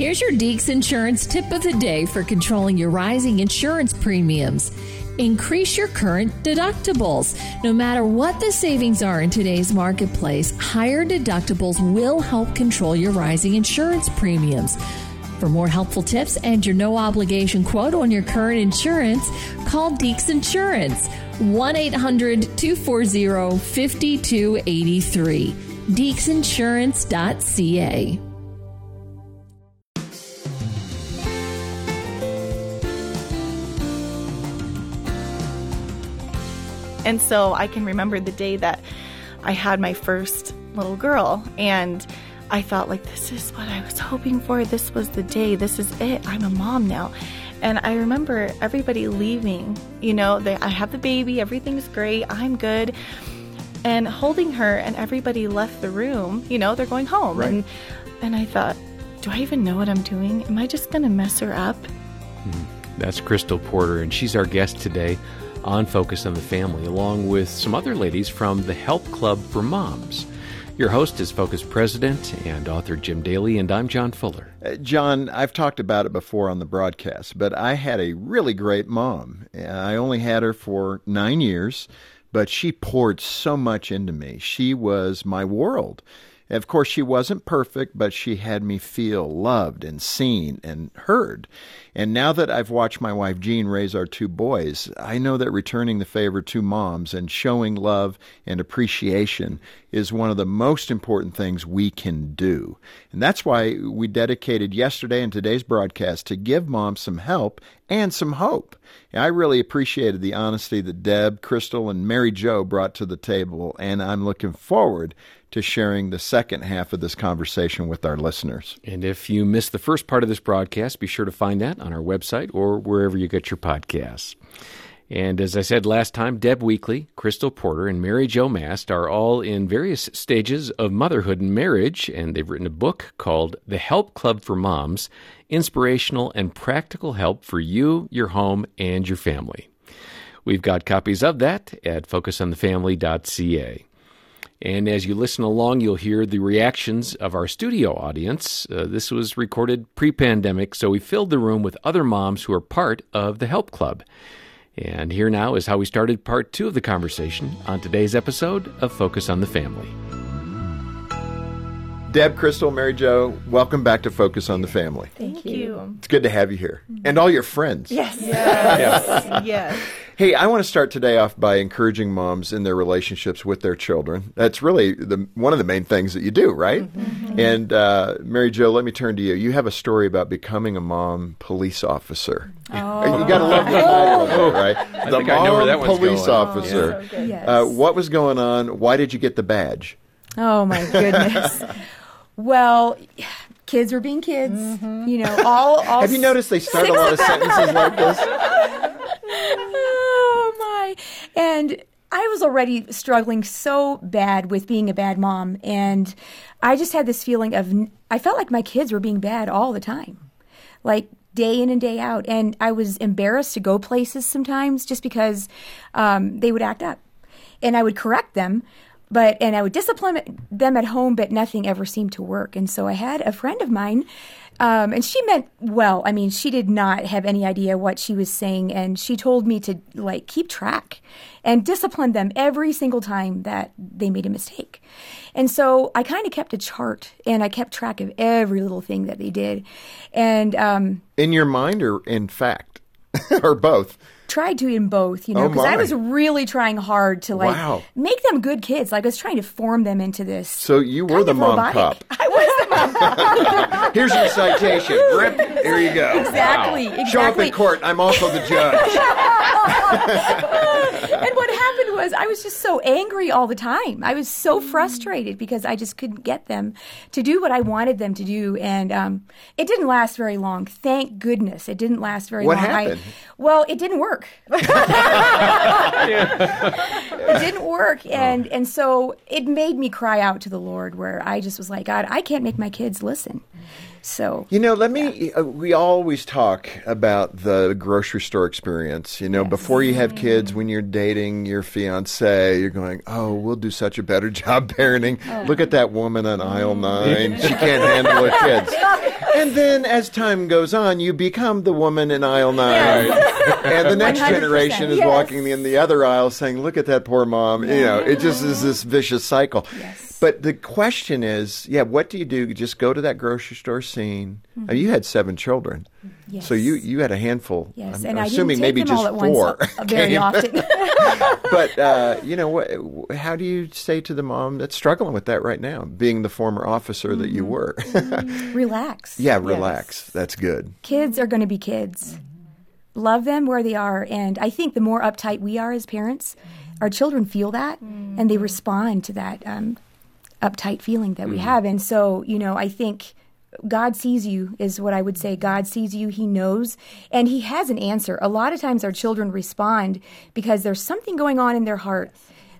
Here's your Deeks Insurance tip of the day for controlling your rising insurance premiums. Increase your current deductibles. No matter what the savings are in today's marketplace, higher deductibles will help control your rising insurance premiums. For more helpful tips and your no obligation quote on your current insurance, call Deeks Insurance 1 800 240 5283. DeeksInsurance.ca. And so I can remember the day that I had my first little girl and I felt like this is what I was hoping for. This was the day. This is it. I'm a mom now. And I remember everybody leaving. You know, they, I have the baby, everything's great, I'm good. And holding her, and everybody left the room. You know, they're going home. Right. And, and I thought, do I even know what I'm doing? Am I just going to mess her up? Mm-hmm. That's Crystal Porter, and she's our guest today on Focus on the Family, along with some other ladies from the Help Club for Moms. Your host is Focus President and author Jim Daly, and I'm John Fuller. Uh, John, I've talked about it before on the broadcast, but I had a really great mom. I only had her for nine years, but she poured so much into me. She was my world. Of course, she wasn't perfect, but she had me feel loved and seen and heard. And now that I've watched my wife Jean raise our two boys, I know that returning the favor to moms and showing love and appreciation is one of the most important things we can do. And that's why we dedicated yesterday and today's broadcast to give moms some help and some hope. I really appreciated the honesty that Deb, Crystal, and Mary Jo brought to the table, and I'm looking forward to sharing the second half of this conversation with our listeners. And if you missed the first part of this broadcast, be sure to find that on our website or wherever you get your podcasts. And as I said last time, Deb Weakly, Crystal Porter, and Mary Jo Mast are all in various stages of motherhood and marriage, and they've written a book called The Help Club for Moms Inspirational and Practical Help for You, Your Home, and Your Family. We've got copies of that at focusonthefamily.ca. And as you listen along, you'll hear the reactions of our studio audience. Uh, this was recorded pre pandemic, so we filled the room with other moms who are part of the Help Club. And here now is how we started part two of the conversation on today's episode of Focus on the Family. Deb, Crystal, Mary Jo, welcome back to Focus on the Family. Thank you. It's good to have you here. And all your friends. Yes. Yes. yes. Hey, I want to start today off by encouraging moms in their relationships with their children. That's really the, one of the main things that you do, right? And uh, Mary Jo, let me turn to you. You have a story about becoming a mom police officer. Oh. You got to love that title, of right? the think I know where that mom one's police going. officer. So good. Yes. Uh, what was going on? Why did you get the badge? Oh my goodness. well, kids were being kids. You know, all all. Have you noticed they start a lot of sentences like this? And I was already struggling so bad with being a bad mom, and I just had this feeling of I felt like my kids were being bad all the time, like day in and day out, and I was embarrassed to go places sometimes just because um, they would act up, and I would correct them. But and I would discipline them at home, but nothing ever seemed to work. And so I had a friend of mine um, and she meant well. I mean, she did not have any idea what she was saying, and she told me to like keep track and discipline them every single time that they made a mistake. And so I kind of kept a chart, and I kept track of every little thing that they did, and um, In your mind or in fact? or both? Tried to in both, you know, Oh, because I was really trying hard to like Wow. make them good kids. Like I was trying to form them into this. So you were the mom robotic- cop. I was the mom Here's your citation. Rip. Here you go. Exactly, Exactly. Show up in court. I'm also the judge. and what happened was I was just so angry all the time. I was so frustrated because I just couldn't get them to do what I wanted them to do, and um, it didn't last very long. Thank goodness, it didn't last very What long. I- happened? well, it didn't work. it didn't work, and and so it made me cry out to the Lord, where I just was like, God, I can't make my kids listen. So You know, let me. Uh, we always talk about the grocery store experience. You know, before you have kids, when you're dating your fiance, you're going, "Oh, we'll do such a better job parenting." Look at that woman on aisle nine; she can't handle her kids. And then as time goes on, you become the woman in aisle nine. And the next 100%, generation is yes. walking in the other aisle saying, look at that poor mom. You know, it just is this vicious cycle. Yes. But the question is, yeah, what do you do? Just go to that grocery store scene. I mean, you had seven children. Yes. So you, you had a handful. Yes, I'm and I assuming maybe just four. once uh, very often. but uh, you know, what, how do you say to the mom that's struggling with that right now, being the former officer that you were? relax. yeah, relax. That's good. Kids are going to be kids. Love them where they are, and I think the more uptight we are as parents, our children feel that, and they respond to that um, uptight feeling that we have. And so, you know, I think God sees you is what I would say. God sees you. He knows, and He has an answer. A lot of times, our children respond because there's something going on in their heart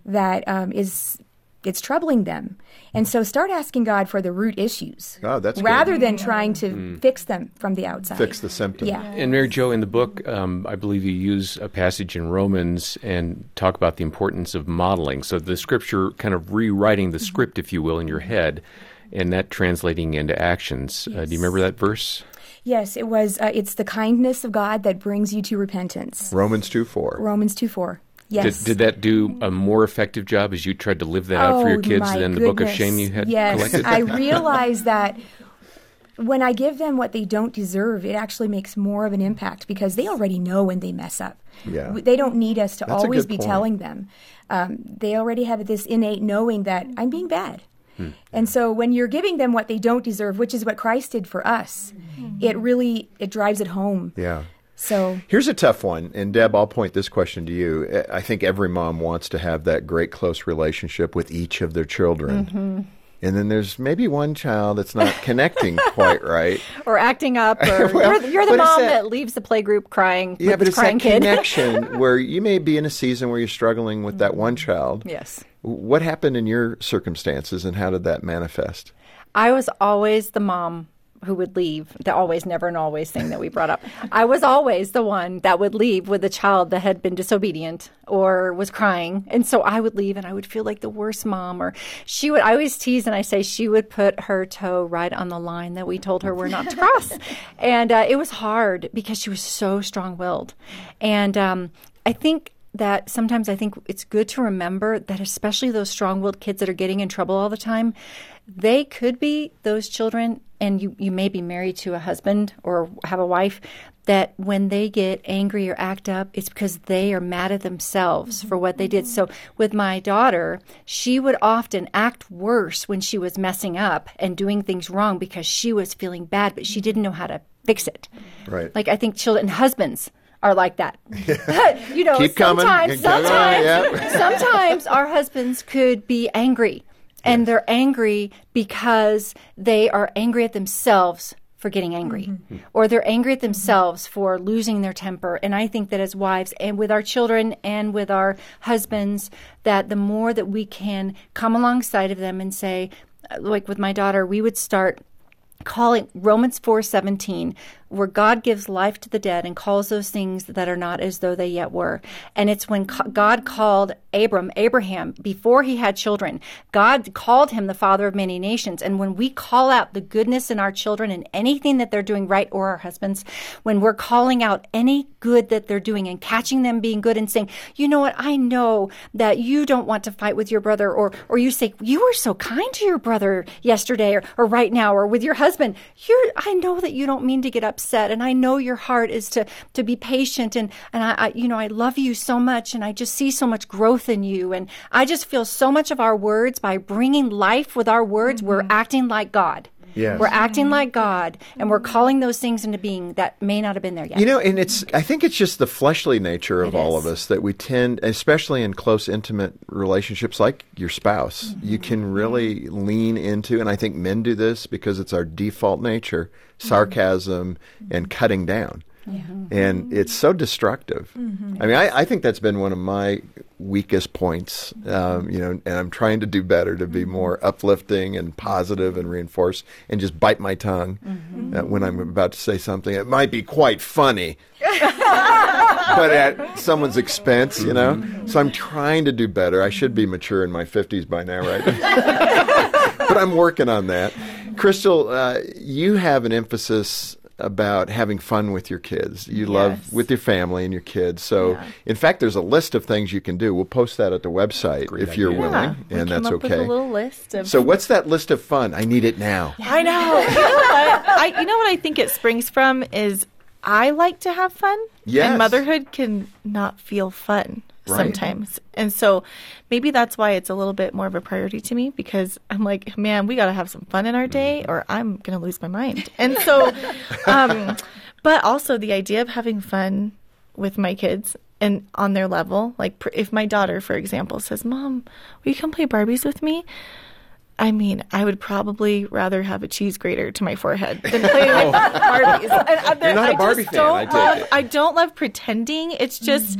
that um, is it's troubling them. And so, start asking God for the root issues, Oh, that's good. rather than trying to fix them from the outside. Fix the symptom. Yeah. And Mary Jo, in the book, um, I believe you use a passage in Romans and talk about the importance of modeling. So the scripture kind of rewriting the Mm-hmm. script, if you will, in your head, and that translating into actions. Uh, do you remember that verse? Yes, it was. Uh, it's the kindness of God that brings you to repentance. Romans 2 4. Romans two four. Yes. Did, did that do a more effective job as you tried to live that out for your Oh, kids than the book of shame you had yes. collected? I realize that when I give them what they don't deserve, it actually makes more of an impact because they already know when they mess up. Yeah. They don't need us to That's always be point. telling them. Um, they already have this innate knowing that I'm being bad. Hmm. And so when you're giving them what they don't deserve, which is what Christ did for us, it really it drives it home. Yeah. So Here's a tough one, and Deb, I'll point this question to you. I think every mom wants to have that great close relationship with each of their children. Mm-hmm. And then there's maybe one child that's not connecting quite right. or acting up, or Well, you're, you're the mom that- that, leaves the play group crying Yeah, but it's crying that kid. connection where you may be in a season where you're struggling with that one mm-hmm. child. yes. What happened in your circumstances, and how did that manifest? I was always the mom who would leave, the always, never, and always thing that we brought up. I was always the one that would leave with a child that had been disobedient or was crying. And so I would leave and I would feel like the worst mom. Or she would, I always tease and I say she would put her toe right on the line that we told her we're not to cross. and uh, it was hard because she was so strong willed. And um, I think that sometimes I think it's good to remember that, especially those strong willed kids that are getting in trouble all the time, they could be those children, and you, you may be married to a husband or have a wife that when they get angry or act up, it's because they are mad at themselves for what they did. So with my daughter, she would often act worse when she was messing up and doing things wrong because she was feeling bad, but she didn't know how to fix it. Right. Like I think children, and husbands are like that. you know, Keep coming. sometimes, coming. sometimes, Yep. sometimes our husbands could be angry, and they're angry because they are angry at themselves for getting angry, mm-hmm. hmm. or they're angry at themselves for losing their temper. And I think that as wives, and with our children, and with our husbands, that the more that we can come alongside of them and say, uh, like with my daughter, we would start calling Romans 4:17 where God gives life to the dead and calls those things that are not as though they yet were. And it's when God called Abram, Abraham, before he had children. God called him the father of many nations. And when we call out the goodness in our children and anything that they're doing right or our husbands, when we're calling out any good that they're doing and catching them being good and saying, "You know what? I know that you don't want to fight with your brother," or or you say, "You were so kind to your brother yesterday or, or right now or with your husband." You're I know that you don't mean to get upset and I know your heart is to to be patient and and I, I you know, I love you so much and I just see so much growth in you and I just feel so much of our words by bringing life with our words, we're mm-hmm. acting like God. Yes. We're acting like God and we're calling those things into being that may not have been there yet. You know, and it's I think it's just the fleshly nature of It all is. of us that we tend, especially in close intimate relationships like your spouse, you Mm-hmm. can really lean into and I think men do this because it's our default nature, Mm-hmm. sarcasm and cutting down. And it's so destructive. I mean, I, I think that's been one of my weakest points, um, you know, and I'm trying to do better to be more uplifting and positive and reinforce and just bite my tongue uh, when I'm about to say something. It might be quite funny, but at someone's expense, you know? So I'm trying to do better. I should be mature in my 50s by now, right? but I'm working on that. Crystal, uh, you have an emphasis about having fun with your kids. You love with your family and your kids. So, in fact, there's a list of things you can do. We'll post that at the website Great if you're idea. willing, Yeah, we and came that's up okay. With a little list of so, what's that list of fun? I need it now. I know. You know what? I you know what I think it springs from is I like to have fun. Yes. And motherhood can not feel fun Right. sometimes. And so maybe that's why it's a little bit more of a priority to me because I'm like, man, we got to have some fun in our day or I'm going to lose my mind. And so um but also the idea of having fun with my kids and on their level, like pr- if my daughter for example says, "Mom, will you come play Barbies with me?" I mean, I would probably rather have a cheese grater to my forehead than play with Barbies. And, uh, You're not I a Barbie just fan, don't I take love, it. I don't love pretending. It's just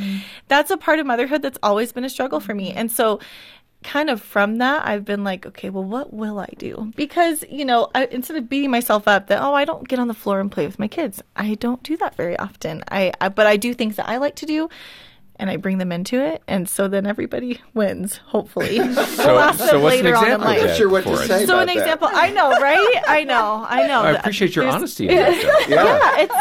that's a part of motherhood that's always been a struggle for me. And so, kind of from that, I've been like, okay, well, what will I do? Because you know, I, instead of beating myself up that oh, I don't get on the floor and play with my kids. I don't do that very often. I, I but I do things that I like to do. And I bring them into it, and so then everybody wins. Hopefully, So, We'll ask so them what's later on in example of life. Not sure what to say. So about an that. example, I know, right? I know, I know. I appreciate your There's- honesty. About. Yeah. yeah, it's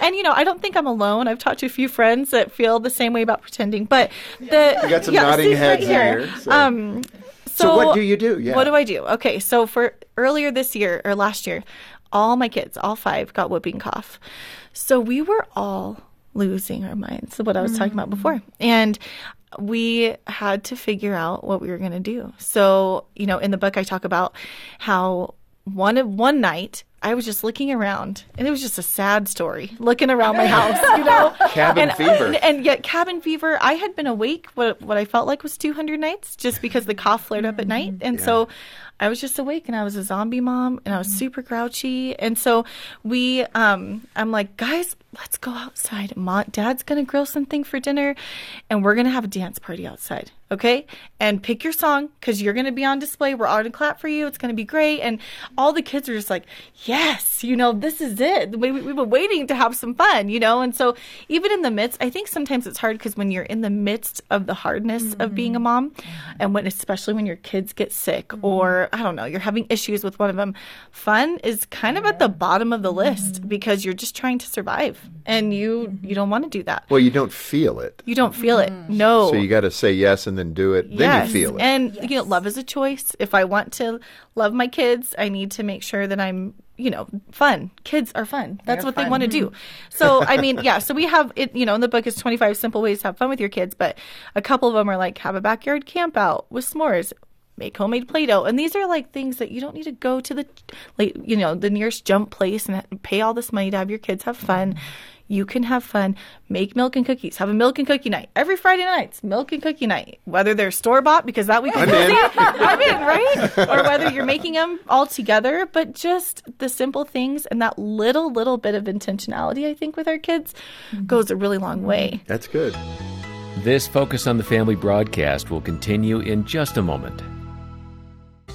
and you know I don't think I'm alone. I've talked to a few friends that feel the same way about pretending, but the You got some yeah, nodding see, right heads here, so. Um, so, So what do you do? Yeah. What do I do? Okay, so for earlier this year or last year, all my kids, all five, got whooping cough. So we were all losing our minds. What I was talking about mm. before, and we had to figure out what we were going to do. So, you know, in the book I talk about how one of one night I was just looking around and it was just a sad story looking around my house, you know. Cabin and, fever. And, and yet cabin fever, I had been awake what what I felt like was 200 nights just because the cough flared up at night. Mm. And so I was just awake and I was a zombie mom and I was mm. super grouchy. And so we um I'm like, "Guys, let's go outside. Mom, Dad's going to grill something for dinner and we're going to have a dance party outside." Okay? And pick your song cuz you're going to be on display. We're all going to clap for you. It's going to be great. And all the kids are just like, "Yes, you know, this is it. We, we, we've been waiting to have some fun, you know?" And so even in the midst, I think sometimes it's hard because when you're in the midst of the hardness of being mm. a mom and when especially when your kids get sick mm-hmm. or I don't know, you're having issues with one of them, fun is kind of at the bottom of the mm-hmm. list because you're just trying to survive and you mm-hmm. you don't want to do that. Well, you don't feel it. You don't feel it. Mm-hmm. No. So you got to say yes and then do it. Then you feel it. And you know, love is a choice. If I want to love my kids, I need to make sure that I'm, you know, fun. Kids are fun. That's what they want to do. So, I mean, yeah, so we have it, you know, in the book is 25 simple ways to have fun with your kids, but a couple of them are like have a backyard camp out with s'mores. Make homemade Play-Doh, and these are like things that you don't need to go to the, like you know, the nearest jump place and pay all this money to have your kids have fun. You can have fun. Make milk and cookies. Have a milk and cookie night every Friday nights. Milk and cookie night. Whether they're store bought because that week is I'm in. I'm in, right? Or whether you're making them all together, but just the simple things and that little little bit of intentionality, I think, with our kids mm-hmm. goes a really long way. That's good. This Focus on the Family broadcast will continue in just a moment.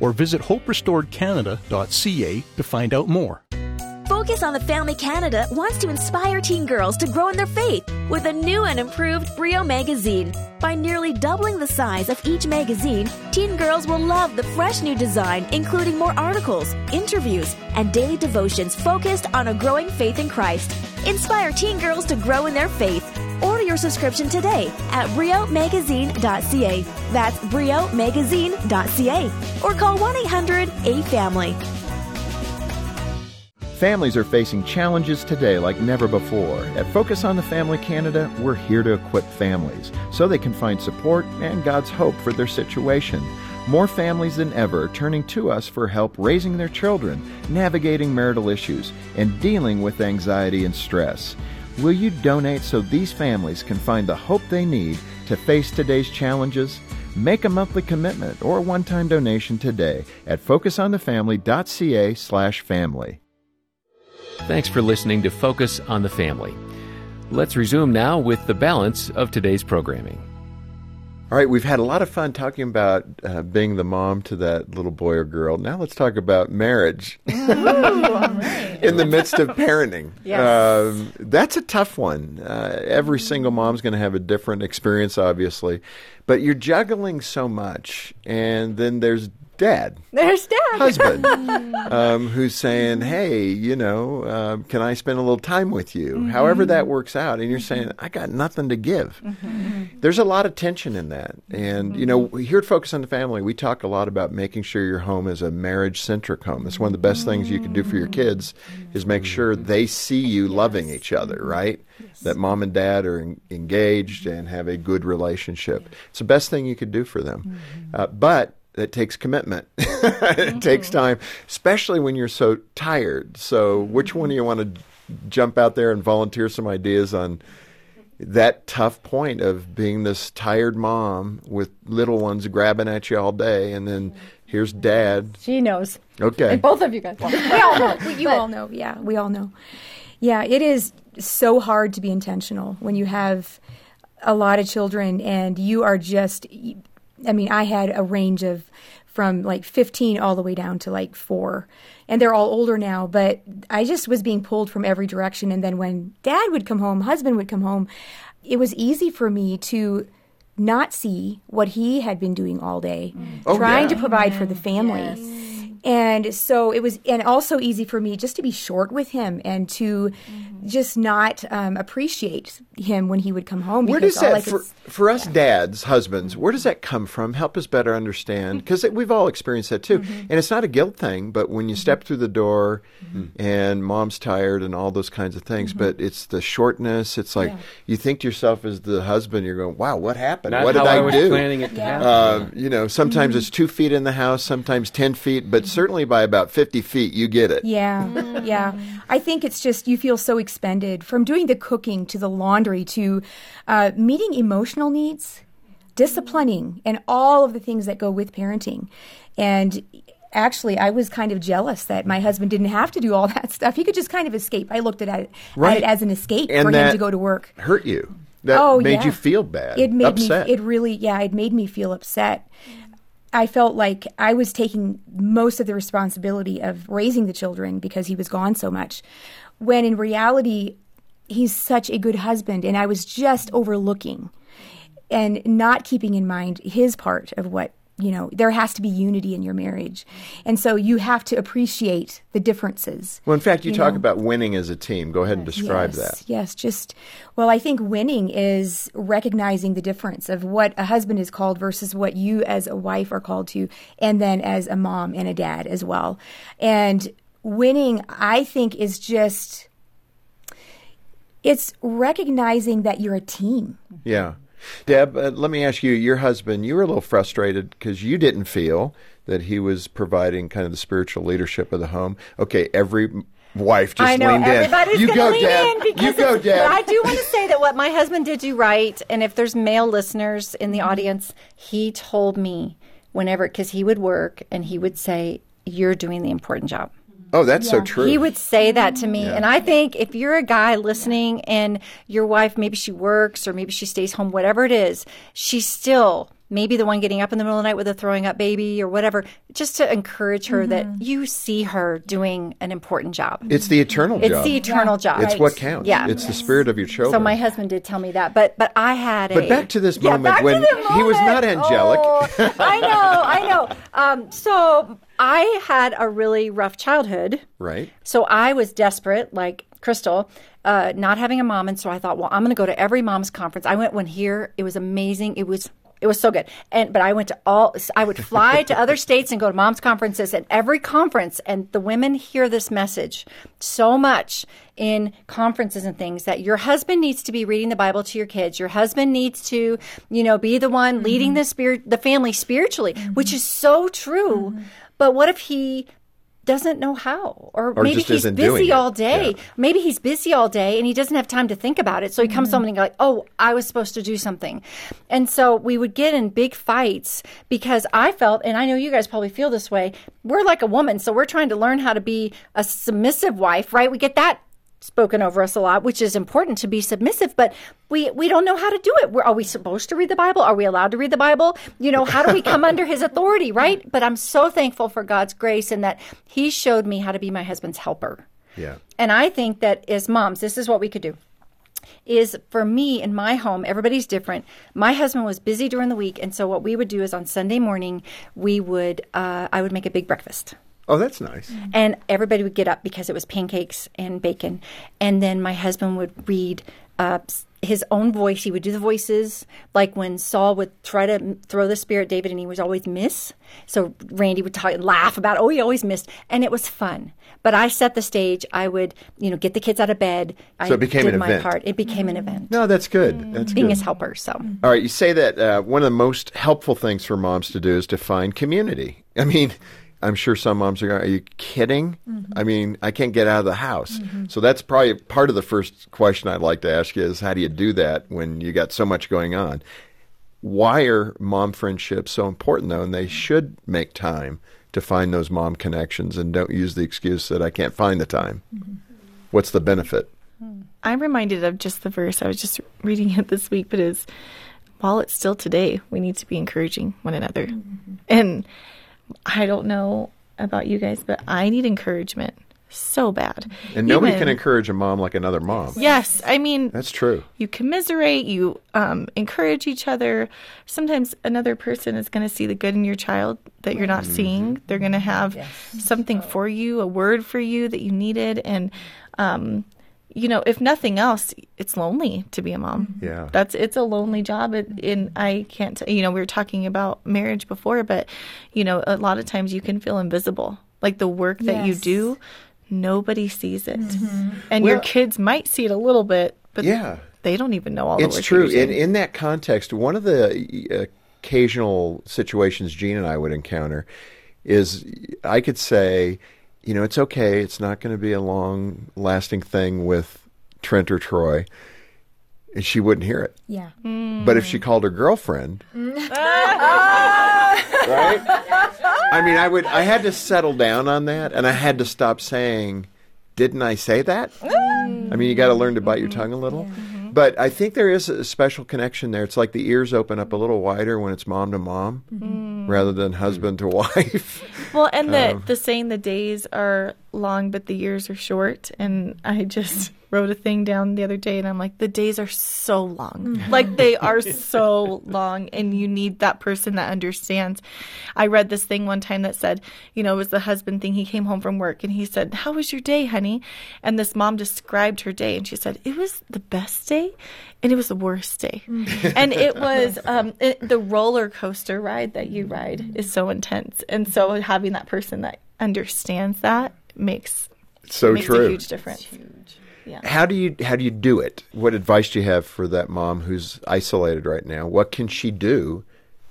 or visit hoperestoredcanada.ca to find out more. Focus on the Family Canada wants to inspire teen girls to grow in their faith with a new and improved Brio magazine. By nearly doubling the size of each magazine, teen girls will love the fresh new design, including more articles, interviews, and daily devotions focused on a growing faith in Christ. Inspire teen girls to grow in their faith. Your subscription today at briomagazine.ca. That's briomagazine.ca. Or call 1 800 A Family. Families are facing challenges today like never before. At Focus on the Family Canada, we're here to equip families so they can find support and God's hope for their situation. More families than ever are turning to us for help raising their children, navigating marital issues, and dealing with anxiety and stress. Will you donate so these families can find the hope they need to face today's challenges? Make a monthly commitment or one-time donation today at focusonthefamily.ca/family. Thanks for listening to Focus on the Family. Let's resume now with the balance of today's programming. All right, we've had a lot of fun talking about uh, being the mom to that little boy or girl. Now let's talk about marriage in the midst of parenting. Yes. Um, that's a tough one. Uh, every single mom's going to have a different experience, obviously, but you're juggling so much, and then there's dad. There's dad. husband um, who's saying, "Hey, you know, um, can I spend a little time with you?" However that works out, and you're saying, "I got nothing to give." There's a lot of tension in that, and you know, here at Focus on the Family, we talk a lot about making sure your home is a marriage-centric home. It's one of the best things you can do for your kids is make sure they see you loving each other, right? That mom and dad are en- engaged and have a good relationship. It's the best thing you could do for them, uh, but it takes commitment. it mm-hmm. takes time, especially when you're so tired. So, mm-hmm. which one do you want to jump out there and volunteer some ideas on that tough point of being this tired mom with little ones grabbing at you all day, and then here's dad. She knows. Okay. And both of you guys. we all know. We, you all know. Yeah, we all know. Yeah, it is so hard to be intentional when you have a lot of children and you are just. I mean, I had a range of from like 15 all the way down to like four. And they're all older now, but I just was being pulled from every direction. And then when dad would come home, husband would come home, it was easy for me to not see what he had been doing all day, mm. Oh, trying yeah. to provide for the mm. family. And so it was, and also easy for me just to be short with him and to mm-hmm. just not um, appreciate him when he would come home. Where because does all I that, for, for us dads, husbands, where does that come from? Help us better understand. Mm-hmm. Because we've all experienced that too. Mm-hmm. And it's not a guilt thing, but when you step through the door and mom's tired and all those kinds of things, but it's the shortness. It's like you think to yourself as the husband, you're going, wow, what happened? Not what did I, I was do? planning it to happen. Um, you know, sometimes it's two feet in the house, sometimes 10 feet, but certainly by about 50 feet, you get it. Yeah, yeah. I think it's just you feel so expended from doing the cooking to the laundry to uh, meeting emotional needs, disciplining, and all of the things that go with parenting. And actually, I was kind of jealous that my husband didn't have to do all that stuff. He could just kind of escape. I looked at it, Right. at it as an escape And for him to go to work. Hurt you. That oh, made yeah. you feel bad, It made upset. me. It really, yeah, it made me feel upset. I felt like I was taking most of the responsibility of raising the children because he was gone so much, when in reality, he's such a good husband, and I was just overlooking and not keeping in mind his part of what you know. There has to be unity in your marriage, and so you have to appreciate the differences. well, in fact, you, you talk know. about winning as a team. Go ahead and describe yes, that. Yes, just well, I think winning is recognizing the difference of what a husband is called versus what you as a wife are called to, and then as a mom and a dad as well. And winning, I think, is just it's recognizing that you're a team. Yeah. Deb, uh, let me ask you your husband, you were a little frustrated because you didn't feel that he was providing kind of the spiritual leadership of the home. Okay, every wife just I know leaned everybody's in. You go, lean Deb. you go, Deb. I do want to say that what my husband did do right, and if there's male listeners in the audience, he told me whenever because he would work and he would say, "You're doing the important job." Oh, that's so true. He would say that to me. And I think if you're a guy listening and your wife, maybe she works or maybe she stays home, whatever it is, she's still maybe the one getting up in the middle of the night with a throwing up baby or whatever, just to encourage her that you see her doing an important job. it's the eternal It's job. It's the eternal job. it's what counts. Yeah. It's the spirit of your children. So my husband did tell me that, but but I had a. But back to this Yeah, moment back when the he was not angelic. Oh, I know, I know. Um, so I had a really rough childhood. right? So I was desperate, like Crystal, uh, not having a mom, and so I thought, well, I'm going to go to every mom's conference. I went one here; it was amazing. It was it was so good. And but I went to all. I would fly to other states and go to moms conferences, and every conference, and the women hear this message so much in conferences and things that your husband needs to be reading the Bible to your kids. Your husband needs to, you know, be the one leading mm-hmm. the spirit, the family spiritually, which mm-hmm. is so true. Mm-hmm. But what if he doesn't know how, or, Or maybe he's busy all day. Yeah. Maybe he's busy all day and he doesn't have time to think about it. So he comes mm-hmm. home and he's like, "Oh, I was supposed to do something," and so we would get in big fights because I felt, and I know you guys probably feel this way. We're like a woman, so we're trying to learn how to be a submissive wife, right? We get that spoken over us a lot, which is important to be submissive, but we we don't know how to do it. We're, are we supposed to read the Bible? Are we allowed to read the Bible? You know, how do we come under his authority, right? But I'm so thankful for God's grace and that he showed me how to be my husband's helper. Yeah. And I think that as moms, this is what we could do. Is for me in my home, everybody's different. My husband was busy during the week, and so what we would do is on Sunday morning, we would uh, I would make a big breakfast Oh, that's nice. and everybody would get up because it was pancakes and bacon. And then my husband would read uh, his own voice. He would do the voices. Like when saul would try to throw the spear at david and he was always miss. So randy would talk laugh about oh he always missed. And it was fun. But i set the stage. I would you know get the kids out of bed. I So it became did an my event. part. It became an event. No, that's good. That's being good. his helper so. All right, you say that uh, one of the most helpful things for moms to do is to find community. I mean, I'm sure some moms are, going, are you kidding? Mm-hmm. I mean, I can't get out of the house. Mm-hmm. So that's probably part of the first question I'd like to ask you is how do you do that when you got so much going on? Why are mom friendships so important though? And they mm-hmm. should make time to find those mom connections and don't use the excuse that I can't find the time. What's the benefit? Hmm. I'm reminded of just the verse. I was just reading it this week, but is while it's still today, we need to be encouraging one another. And I don't know about you guys, but I need encouragement so bad. And nobody Even- can encourage a mom like another mom. Yes, I mean That's true. you commiserate, you um, encourage each other. Sometimes another person is going to see the good in your child that you're not seeing. They're going to have something for you, a word for you that you needed, and um, you know, if nothing else, it's lonely to be a mom. Yeah. that's it's a lonely job. It, and I can't, you know, we were talking about marriage before, but you know, a lot of times you can feel invisible. Like the work that you do, nobody sees it, and your kids might see it a little bit, but Yeah. they don't even know all the It's true. you're In, in that context, one of the uh, occasional situations Jean and I would encounter is I could say, you know, it's okay. It's not going to be a long lasting thing with Trent or Troy. And she wouldn't hear it. Yeah. But if she called her girlfriend, right? I mean, I would. I had to settle down on that, and I had to stop saying, "Didn't I say that?" I mean, you got to learn to bite your tongue a little. Mm-hmm. But I think there is a special connection there. It's like the ears open up a little wider when it's mom to mom, mm-hmm. Rather than husband to wife. Well, and the Um, the saying the days are long, but the years are short. And I just wrote a thing down the other day, and I'm like, the days are so long, like they are so long, and you need that person that understands. I read this thing one time that said, you know, it was the husband thing. He came home from work, and he said, "How was your day, honey?" And this mom described her day, and she said, "It was the best day." And it was the worst day, and it was um, it, the roller coaster ride that you ride is so intense, and so having that person that understands that makes so makes true. a huge difference. How do you how do you do it? What advice do you have for that mom who's isolated right now? What can she do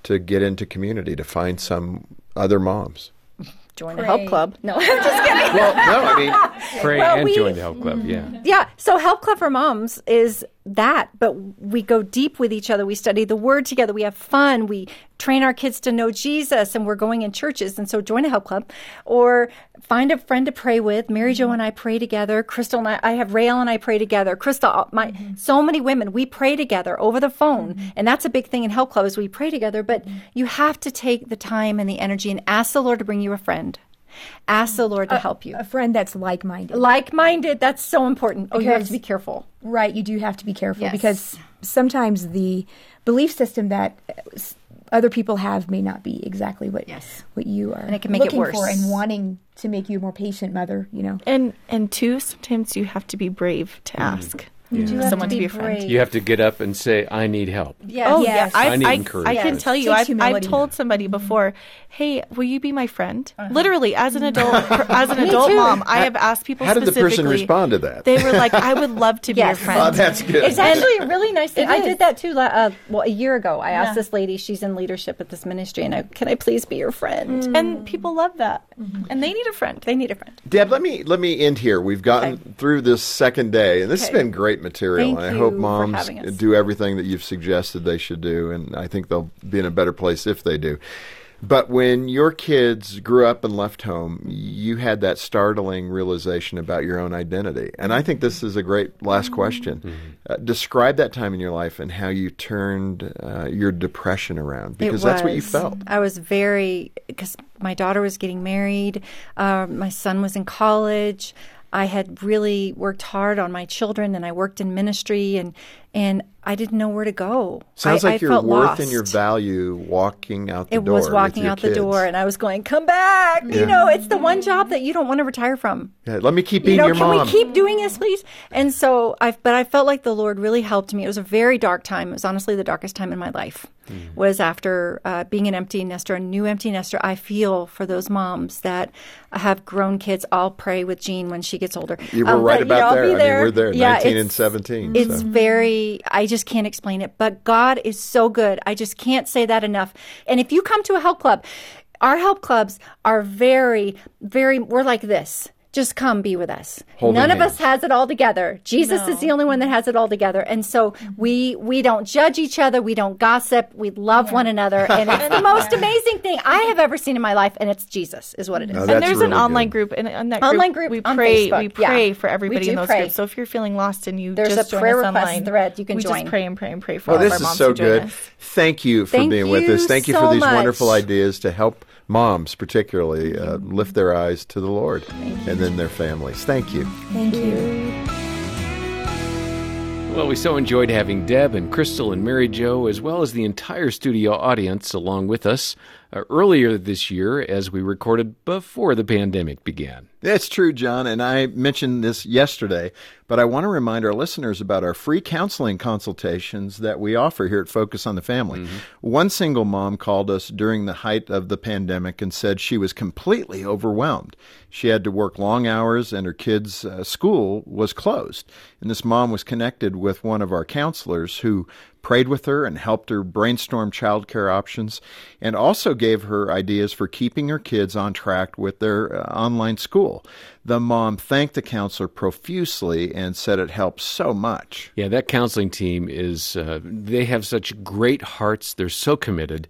to get into community to find some other moms? Join the help club no i'm just kidding Well, no, I mean, Pray Well, and we- join the help club. Yeah. Mm-hmm. Yeah. So Help Club for Moms is that, but we go deep with each other. We study the Word together. We have fun. We train our kids to know Jesus, and we're going in churches. And so join a Help Club, or find a friend to pray with. Mary Jo and I pray together. Crystal and I, I have Rael and I pray together. Crystal, my mm-hmm. so many women, we pray together over the phone, mm-hmm. and that's a big thing in Help Club is we pray together. But you have to take the time and the energy and ask the Lord to bring you a friend. Ask the Lord to help you. A friend that's like minded. Like minded, that's so important. Oh, you have to be careful. Right, you do have to be careful Yes. because sometimes the belief system that other people have may not be exactly what Yes. what you are And it can make it looking for worse. and wanting to make you a more patient mother. You know, And and two, sometimes you have to be brave to mm-hmm. ask. You do have someone to to be be a friend. brave. You have to get up and say, I need help. Yes. Oh Yes. yeah, I, I need I, I can tell you, I've, I've told somebody before, "Hey, will you be my friend?" Uh-huh. Literally, as an adult, as an adult too. mom, I have asked people. How did the person respond to that? They were like, "I would love to be Yes. your oh, friend." that's good. It's actually a really nice thing. I did that too. Uh, well, a year ago, I asked this lady. She's in leadership at this ministry, and I, can I please be your friend? and people love that, and they need a friend. They need a friend. Deb, let me let me end here. We've gotten through this second day, and this has been great material. Thank and I you hope moms do everything that you've suggested they should do, and I think they'll be in a better place if they do. But when your kids grew up and left home, you had that startling realization about your own identity. And I think this is a great last Mm-hmm. question. Uh, describe that time in your life and how you turned uh, your depression around, because It that's what you felt. I was very because my daughter was getting married, uh, my son was in college. I had really worked hard on my children, and I worked in ministry, and and I didn't know where to go. Sounds I, like I your felt worth lost. and your value walking out the it door. It was walking out the door, and I was going, "Come back!" Yeah. You know, it's the one job that you don't want to retire from. Yeah, let me keep you being know, your can mom. we keep doing this, please? And so I, but I felt like the Lord really helped me. It was a very dark time. It was honestly the darkest time in my life. Mm. Was after uh, being an empty nester, a new empty nester. I feel for those moms that have grown kids. I'll pray with Jean when she gets older. You were Um, right but, you about know, there. be I mean, there. we're there, Yeah, 19 and 17, It's so. very. I just can't explain it. But God is so good. I just can't say that enough. And if you come to a help club, our help clubs are very, very. We're like this. Just come be with us. Holding None of us has it all together. Jesus is the only one that has it all together. And so we we don't judge each other. We don't gossip. We love one another. And it's the most amazing thing I have ever seen in my life. And it's Jesus is what it is. Oh, and that's there's an online good. group, and in that Online group, group we pray. Facebook, We pray yeah. for everybody in those pray. groups. So if you're feeling lost and you There's just a join prayer us request online, thread you can we join. just pray and pray and pray for Oh, all this of our is moms so who join good. us. Thank you for Thank being with us. Thank you so for these much. wonderful ideas to help moms, particularly, uh, lift their eyes to the Lord and then their families. Thank you. Thank you. Well, we so enjoyed having Deb and Crystal and Mary Jo, as well as the entire studio audience, along with us uh, earlier this year as we recorded before the pandemic began. That's true, John, and I mentioned this yesterday, but I want to remind our listeners about our free counseling consultations that we offer here at Focus on the Family. One single mom called us during the height of the pandemic and said she was completely overwhelmed. She had to work long hours and her kids' uh, school was closed. And this mom was connected with one of our counselors who prayed with her and helped her brainstorm childcare options and also gave her ideas for keeping her kids on track with their uh, online school. The mom thanked the counselor profusely and said it helped so much. Yeah, that counseling team is, uh, they have such great hearts. They're so committed.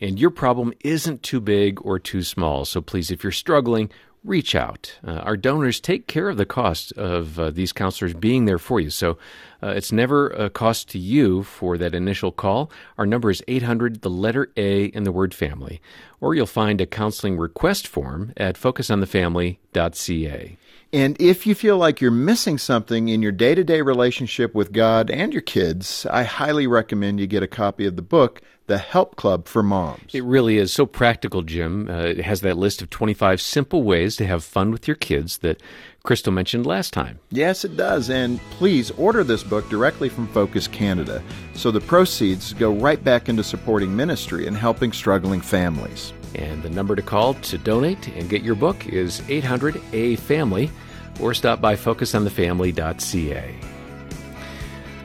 And your problem isn't too big or too small. So please, if you're struggling, reach out. Uh, our donors take care of the cost of uh, these counselors being there for you. So uh, it's never a cost to you for that initial call. Our number is 800, the letter A in the word family. Or you'll find a counseling request form at focusonthefamily.ca. And if you feel like you're missing something in your day to day relationship with God and your kids, I highly recommend you get a copy of the book, The Help Club for Moms. It really is so practical, Jim. Uh, it has that list of 25 simple ways to have fun with your kids that Crystal mentioned last time. Yes, it does. And please order this book directly from Focus Canada so the proceeds go right back into supporting ministry and helping struggling families. And the number to call to donate and get your book is 800 A Family or stop by focusonthefamily.ca.